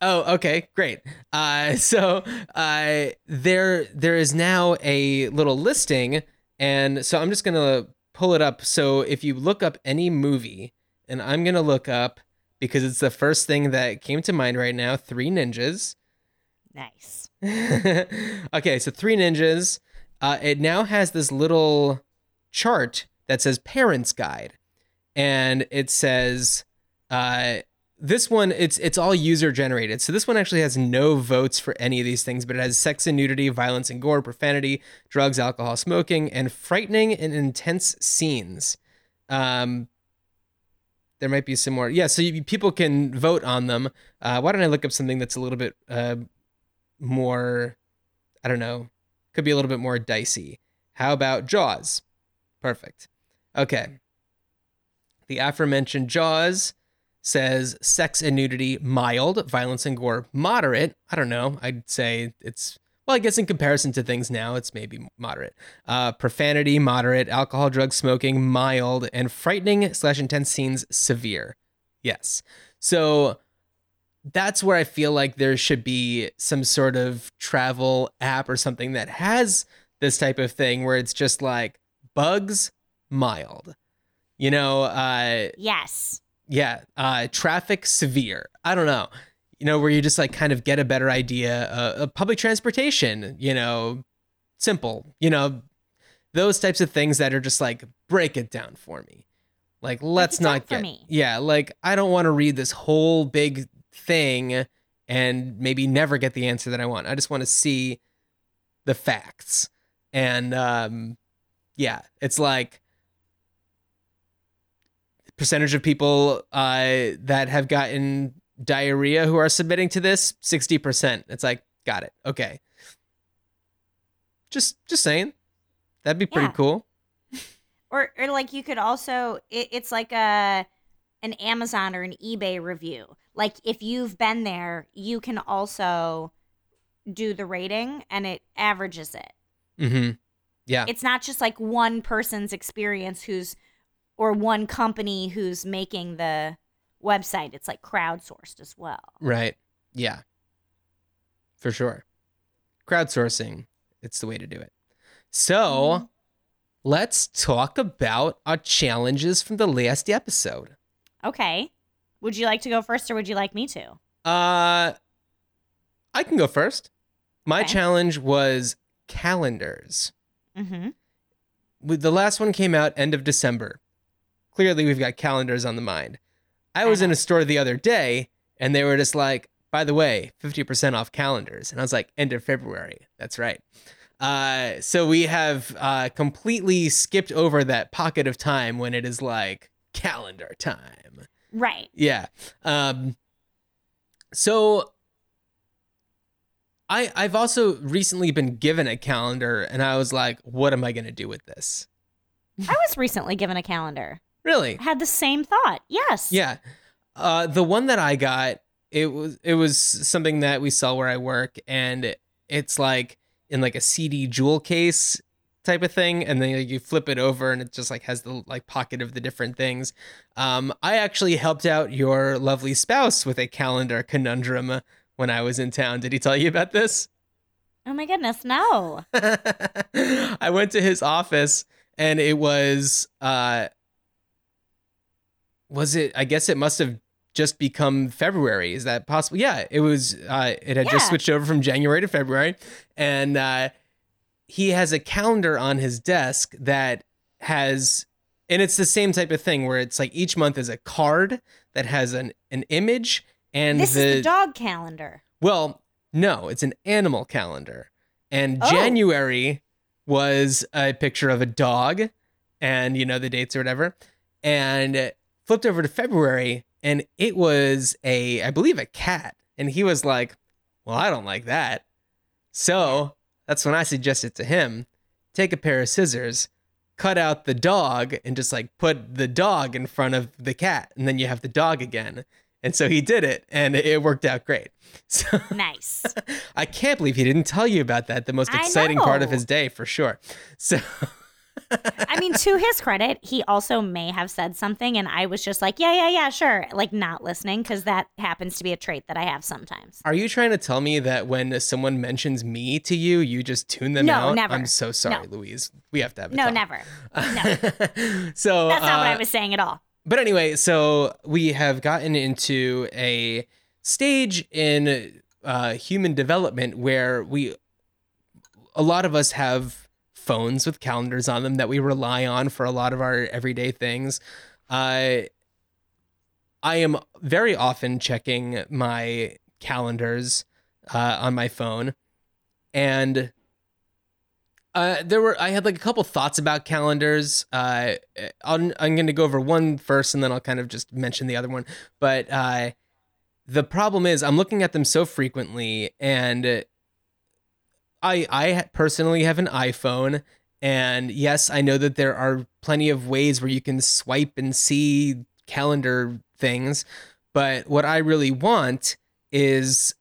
Oh, okay, great. Uh, so uh, there there is now a little listing, and so I'm just gonna pull it up. So if you look up any movie, and I'm gonna look up because it's the first thing that came to mind right now. Three Ninjas. Nice. okay, so Three Ninjas. Uh, it now has this little chart that says Parents Guide, and it says uh, this one it's it's all user generated. So this one actually has no votes for any of these things, but it has sex and nudity, violence and gore, profanity, drugs, alcohol, smoking, and frightening and intense scenes. Um, there might be some more. Yeah, so you, people can vote on them. Uh, why don't I look up something that's a little bit uh, more, I don't know, could be a little bit more dicey. How about Jaws? Perfect. Okay. The aforementioned Jaws says sex and nudity mild, violence and gore moderate. I don't know. I'd say it's well, I guess in comparison to things now, it's maybe moderate. Uh, profanity moderate, alcohol, drug smoking mild, and frightening slash intense scenes severe. Yes. So that's where I feel like there should be some sort of travel app or something that has this type of thing where it's just like bugs mild. You know, uh Yes. Yeah, uh traffic severe. I don't know. You know, where you just like kind of get a better idea uh, of public transportation, you know, simple. You know, those types of things that are just like break it down for me. Like let's not get me. Yeah, like I don't want to read this whole big thing and maybe never get the answer that I want. I just want to see the facts. And um yeah, it's like percentage of people uh that have gotten diarrhea who are submitting to this 60%. It's like got it. Okay. Just just saying. That'd be pretty Yeah. cool. Or, or like you could also, it, it's like a an Amazon or an eBay review. Like if you've been there, you can also do the rating and it averages it. mm-hmm Yeah. It's not just like one person's experience who's or one company who's making the website. It's like crowdsourced as well. Right. Yeah. For sure. Crowdsourcing, it's the way to do it. So, Mhm. let's talk about our challenges from the last episode. Okay. Would you like to go first or would you like me to? Uh I can go first. My Okay. challenge was calendars. Mm-hmm. The last one came out end of December. Clearly we've got calendars on the mind. I was in a store the other day and they were just like, by the way, 50% off calendars. And I was like, end of February. That's right. Uh, so we have uh, completely skipped over that pocket of time when it is like calendar time. Right. Yeah. Um, so I I've also recently been given a calendar and I was like, what am I gonna do with this? I was recently given a calendar. Really? I had the same thought. Yes. Yeah. Uh, the one that I got, it was it was something that we sell where I work, and it's like in like a CD jewel case type of thing, and then like, you flip it over, and it just like has the like pocket of the different things. Um, I actually helped out your lovely spouse with a calendar conundrum when I was in town. Did he tell you about this? Oh my goodness, no. I went to his office and it was uh was it I guess it must have just become February. Is that possible? Yeah, it was uh it had just switched over from January to February and uh he has a calendar on his desk that has and it's the same type of thing where it's like each month is a card that has an an image and this the, is the dog calendar. well, no, it's an animal calendar. And Oh. January was a picture of a dog and, you know, the dates or whatever. And flipped over to February and it was a, I believe, a cat. And he was like, well, I don't like that. So that's when I suggested to him take a pair of scissors, cut out the dog, and just like put the dog in front of the cat. And then you have the dog again. And so he did it and it worked out great. So Nice. I can't believe he didn't tell you about that. The most exciting part of his day for sure. So I mean, to his credit, he also may have said something, and I was just like, yeah, yeah, yeah, sure. Like, not listening, because that happens to be a trait that I have sometimes. are you trying to tell me that when someone mentions me to you, you just tune them No, out? never. I'm so sorry, No. Louise. We have to have a No, talk. never. No. so That's not what I uh, was saying at all. But anyway, so we have gotten into a stage in uh, human development where we, a lot of us have phones with calendars on them that we rely on for a lot of our everyday things. Uh, I am very often checking my calendars uh, on my phone, and uh, there were I had like a couple thoughts about calendars. Uh, I'm, I'm going to go over one first, and then I'll kind of just mention the other one. But uh, the problem is, I'm looking at them so frequently, and I I personally have an iPhone, and yes, I know that there are plenty of ways where you can swipe and see calendar things, but what I really want is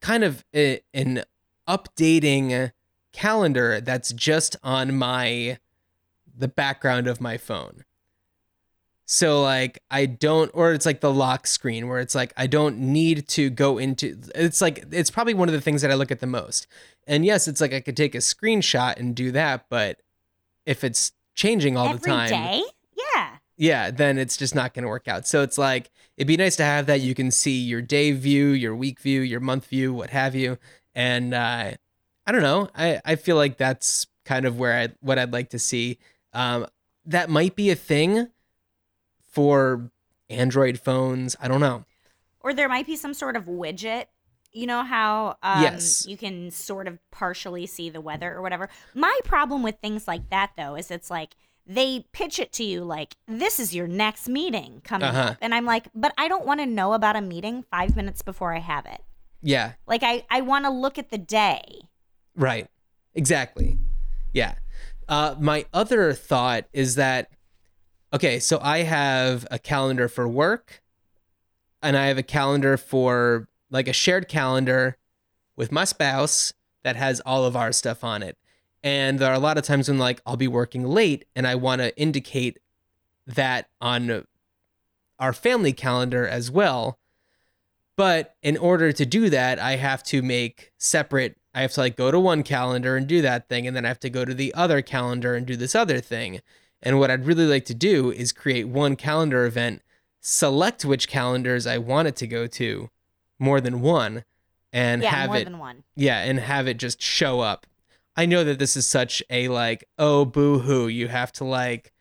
kind of a, an updating calendar that's just on my the background of my phone. So like I don't or it's like the lock screen where it's like I don't need to go into it's like it's probably one of the things that I look at the most. And yes, it's like I could take a screenshot and do that, but if it's changing all Every the time, day? Yeah. yeah, then it's just not going to work out. So it's like it'd be nice to have that you can see your day view, your week view, your month view, what have you. And uh, I don't know. I I feel like that's kind of where I what I'd like to see. Um, that might be a thing for Android phones. I don't know. Or there might be some sort of widget. You know how um, Yes. you can sort of partially see the weather or whatever. My problem with things like that, though, is it's like they pitch it to you like this is your next meeting coming Uh-huh. up, and I'm like, but I don't want to know about a meeting five minutes before I have it. Yeah, Like I I want to look at the day. right. Exactly. Yeah. Uh, my other thought is that okay, so I have a calendar for work, and I have a calendar for like a shared calendar with my spouse that has all of our stuff on it. And there are a lot of times when like I'll be working late and I want to indicate that on our family calendar as well. But in order to do that, I have to make separate I have to like go to one calendar and do that thing and then I have to go to the other calendar and do this other thing. And what I'd really like to do is create one calendar event, select which calendars I want it to go to, more than one, and yeah, have more it than one. yeah, and have it just show up. I know that this is such a like, oh boo hoo, you have to like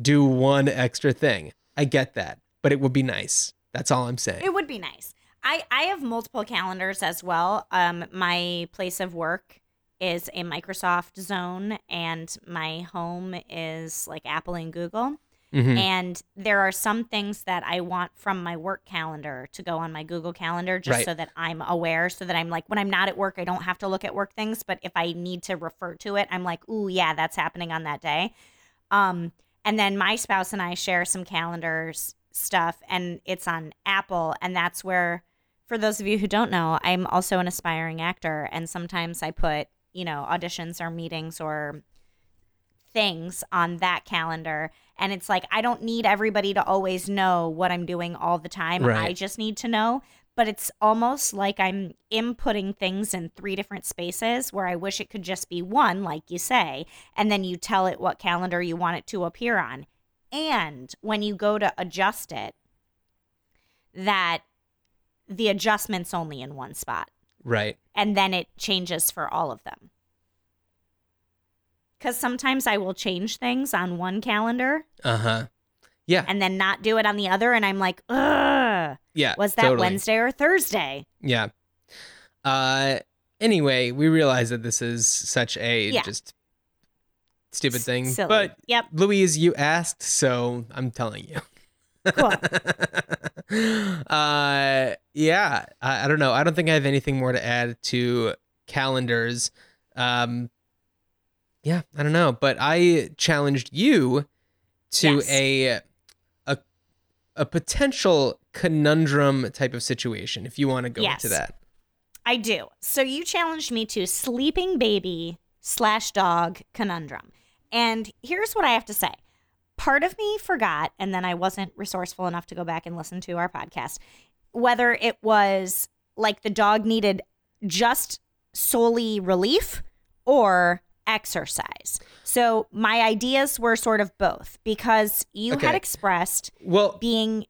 do one extra thing. I get that, but it would be nice. That's all I'm saying. It would be nice. I I have multiple calendars as well. Um, my place of work is a Microsoft zone, and my home is like Apple and Google. Mhm. And there are some things that I want from my work calendar to go on my Google calendar just Right. so that I'm aware, so that I'm like, when I'm not at work, I don't have to look at work things. But if I need to refer to it, I'm like, ooh, yeah, that's happening on that day. Um, and then my spouse and I share some calendars stuff, and it's on Apple. And that's where, for those of you who don't know, I'm also an aspiring actor. And sometimes I put, you know, auditions or meetings or things on that calendar. And it's like, I don't need everybody to always know what I'm doing all the time. Right. I just need to know. But it's almost like I'm inputting things in three different spaces where I wish it could just be one, like you say, and then you tell it what calendar you want it to appear on. And when you go to adjust it, that the adjustment's only in one spot right. and then it changes for all of them. Because sometimes I will change things on one calendar Uh huh. Yeah. and then not do it on the other, and I'm like, ugh, yeah. was that totally. Wednesday or Thursday? Yeah. Uh. Anyway, we realize that this is such a Yeah. just stupid thing, silly. but Yep. Louise, you asked, so I'm telling you. Cool. uh, yeah, I, I don't know. I don't think I have anything more to add to calendars. Um, yeah, I don't know, but I challenged you to Yes. a a a potential conundrum type of situation. If you want to go Yes. into that, I do. So you challenged me to sleeping baby slash dog conundrum. And here's what I have to say. Part of me forgot, and then I wasn't resourceful enough to go back and listen to our podcast, whether it was like the dog needed just solely relief or exercise. So my ideas were sort of both because you had expressed well, being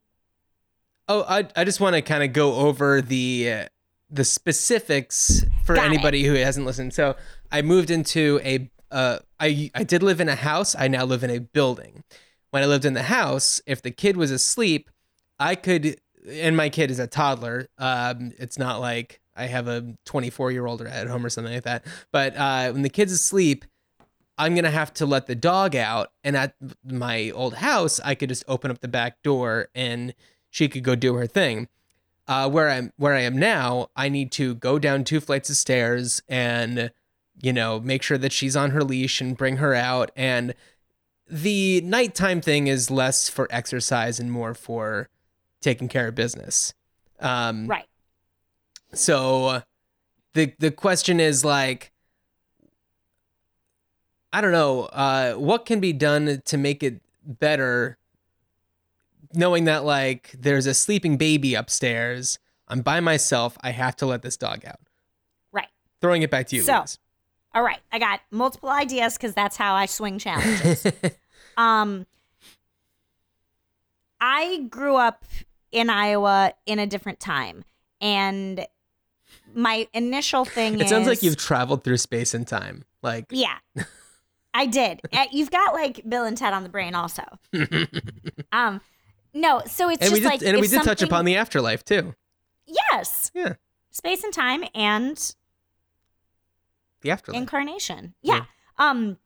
Oh, I I just want to kind of go over the uh, the specifics for Got it. anybody who hasn't listened. So I moved into a uh I I did live in a house. I now live in a building. When I lived in the house, if the kid was asleep, I could and my kid is a toddler. Um it's not like I have a 24 year old at home or something like that. But uh when the kid's asleep, I'm gonna have to let the dog out. And at my old house, I could just open up the back door and she could go do her thing. Uh, where I'm where I am now, I need to go down two flights of stairs and you know make sure that she's on her leash and bring her out. And the nighttime thing is less for exercise and more for taking care of business. Um, right. so the the question is like I don't know, uh what can be done to make it better knowing that like there's a sleeping baby upstairs. I'm by myself. I have to let this dog out. Right. Throwing it back to you, So-. All right. I got multiple ideas because that's how I swing challenges. um, I grew up in Iowa in a different time, and my initial thing it is sounds like you've traveled through space and time. Like, Yeah, I did. Uh, You've got like Bill and Ted on the brain, also. um, no, so it's and just we did, like and we did touch upon the afterlife too. yes, Yeah, space and time and the afterlife. incarnation. Yeah. Um,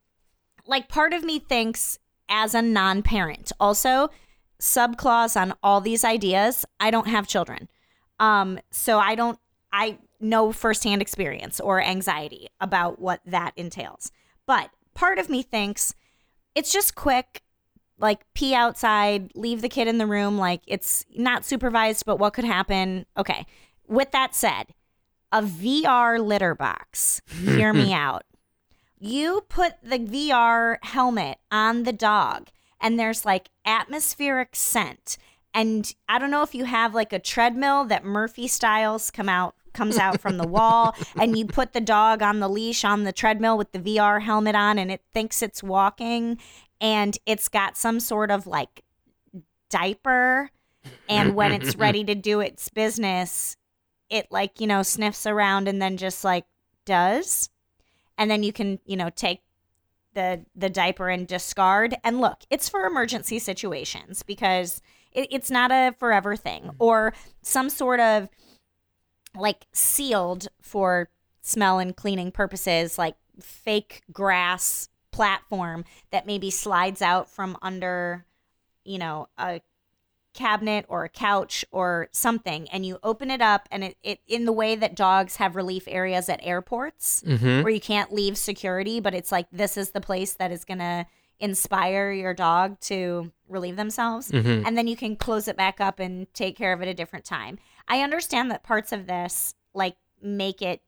like part of me thinks as a non-parent, also subclause on all these ideas. I don't have children, um, so I don't. I know firsthand experience or anxiety about what that entails. But part of me thinks it's just quick. Like pee outside, leave the kid in the room. Like it's not supervised, but what could happen? Okay. With that said, a VR litter box. Hear me out. You put the VR helmet on the dog, and there's like atmospheric scent. And I don't know if you have like a treadmill that Murphy styles come out comes out from the wall and you put the dog on the leash on the treadmill with the VR helmet on and it thinks it's walking and it's got some sort of like diaper and when it's ready to do its business it like you know sniffs around and then just like does. And then you can you know take the the diaper and discard. And look it's for emergency situations because it, it's not a forever thing mm-hmm. or some sort of like sealed for smell and cleaning purposes like fake grass platform that maybe slides out from under you know a cabinet or a couch or something and you open it up and it, it in the way that dogs have relief areas at airports mm-hmm. where you can't leave security but it's like this is the place that is going to inspire your dog to relieve themselves Mm-hmm. and then you can close it back up and take care of it a different time i understand that parts of this like make it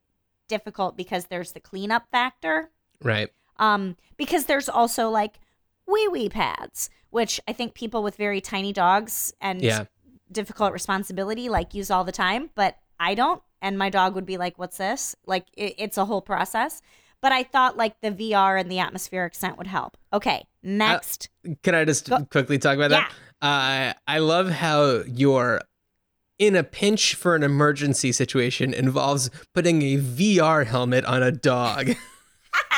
difficult because there's the cleanup factor Right. um, because there's also like wee wee pads, which I think people with very tiny dogs and Yeah. difficult responsibility like use all the time, but I don't. And my dog would be like, "What's this?" Like it, it's a whole process. But I thought like the VR and the atmospheric scent would help. Okay, next. Can I just Go- quickly talk about that? Uh, I love how your in a pinch for an emergency situation involves putting a VR helmet on a dog.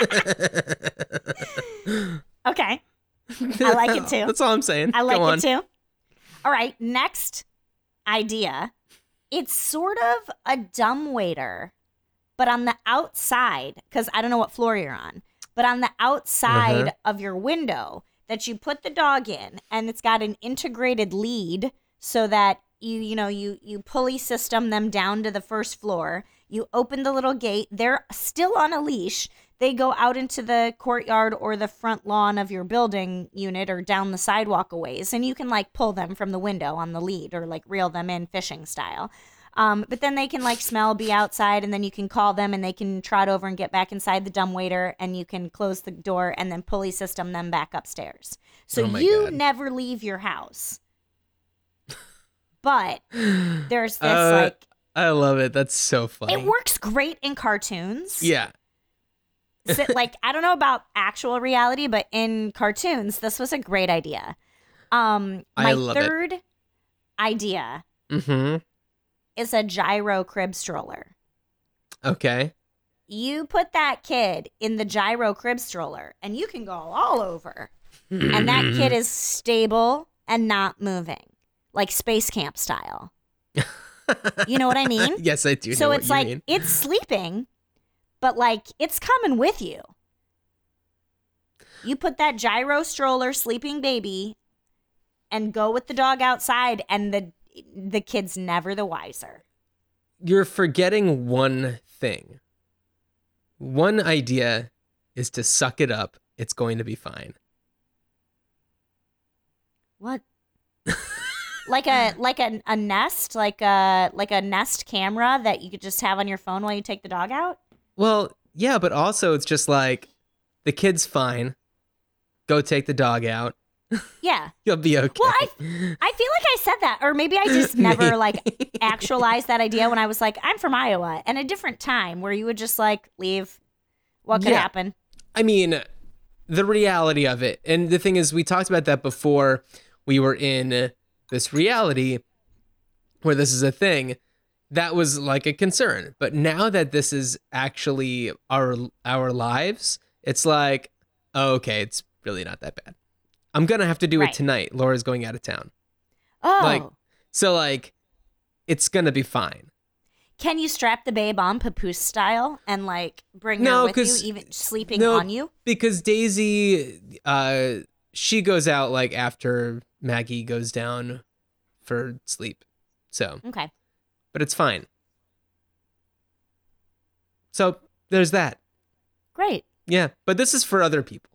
okay, I like it too. That's all I'm saying. I like it too. All right, next idea. It's sort of a dumb waiter, but on the outside, because I don't know what floor you're on, but on the outside Uh-huh. of your window that you put the dog in, and it's got an integrated lead so that you you know you you pulley system them down to the first floor. You open the little gate. They're still on a leash. They go out into the courtyard or the front lawn of your building unit or down the sidewalk a ways, and you can like pull them from the window on the lead or like reel them in fishing style. Um, but then they can like smell, be outside, and then you can call them and they can trot over and get back inside the dumbwaiter, and you can close the door and then pulley system them back upstairs. So Oh you God. never leave your house. But there's this Uh, like I love it. That's so funny. it works great in cartoons. Yeah. So, like I don't know about actual reality, but in cartoons, this was a great idea. Um, I my love it. third idea Mm-hmm. is a gyro crib stroller. Okay. You put that kid in the gyro crib stroller, and you can go all over, and that kid is stable and not moving, like space camp style. You know what I mean? yes, I do. so it's like mean. it's sleeping, but like it's coming with you. You put that gyro stroller sleeping baby and go with the dog outside and the the kid's never the wiser. you're forgetting one thing. One idea is to suck it up. It's going to be fine. What? like a mm. like a, a nest, like a like a nest camera that you could just have on your phone while you take the dog out? Well, yeah, but also it's just like the kid's fine. Go take the dog out. Yeah. You'll be okay. Well, I, I feel like I said that, or maybe I just never like actualized that idea when I was like, I'm from Iowa, and a different time where you would just like leave. What could Yeah. happen? I mean, the reality of it, and the thing is, we talked about that before we were in this reality where this is a thing. That was like a concern, but now that this is actually our our lives, it's like, oh, okay, it's really not that bad. I'm gonna have to do Right. it tonight. Laura's going out of town, Oh, Like- so like, it's gonna be fine. can you strap the babe on papoose style and like bring No, her with you, even sleeping no, on you? because Daisy, uh, she goes out like after Maggie goes down for sleep. So, Okay. but it's fine. So there's that. Great. Yeah, but this is for other people.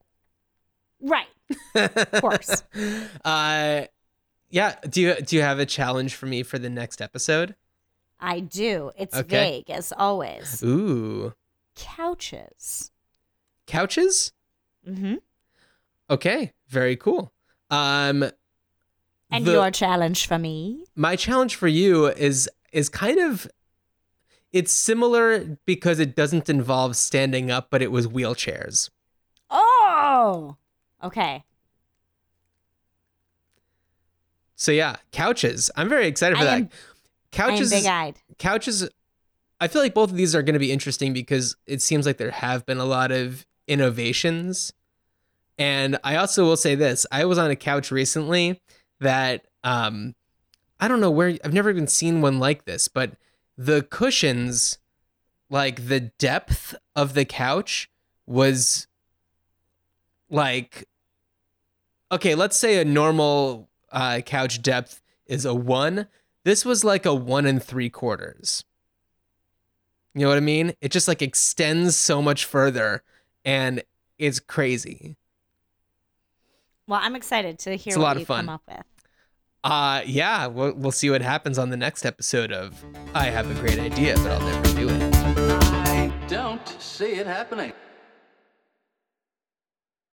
Right. Of course. uh, yeah. Do you do you have a challenge for me for the next episode? I do. It's Okay. vague as always. Ooh, Couches. couches. Mm-hmm. Okay, very cool. Um, And the- your challenge for me? my challenge for you is is kind of it's similar because it doesn't involve standing up but it was wheelchairs Oh. Okay. so yeah couches i'm very excited for I that am- I couches eyed. couches i feel like both of these are going to be interesting because it seems like there have been a lot of innovations and i also will say this i was on a couch recently that um i don't know where i've never even seen one like this but the cushions like the depth of the couch was like okay let's say a normal uh, couch depth is a one this was like a one and three quarters you know what i mean it just like extends so much further and it's crazy Well, I'm excited to hear It's a what lot of you fun. come up with. Uh yeah we'll, we'll see what happens on the next episode of i have a great idea but i'll never do it I don't see it happening.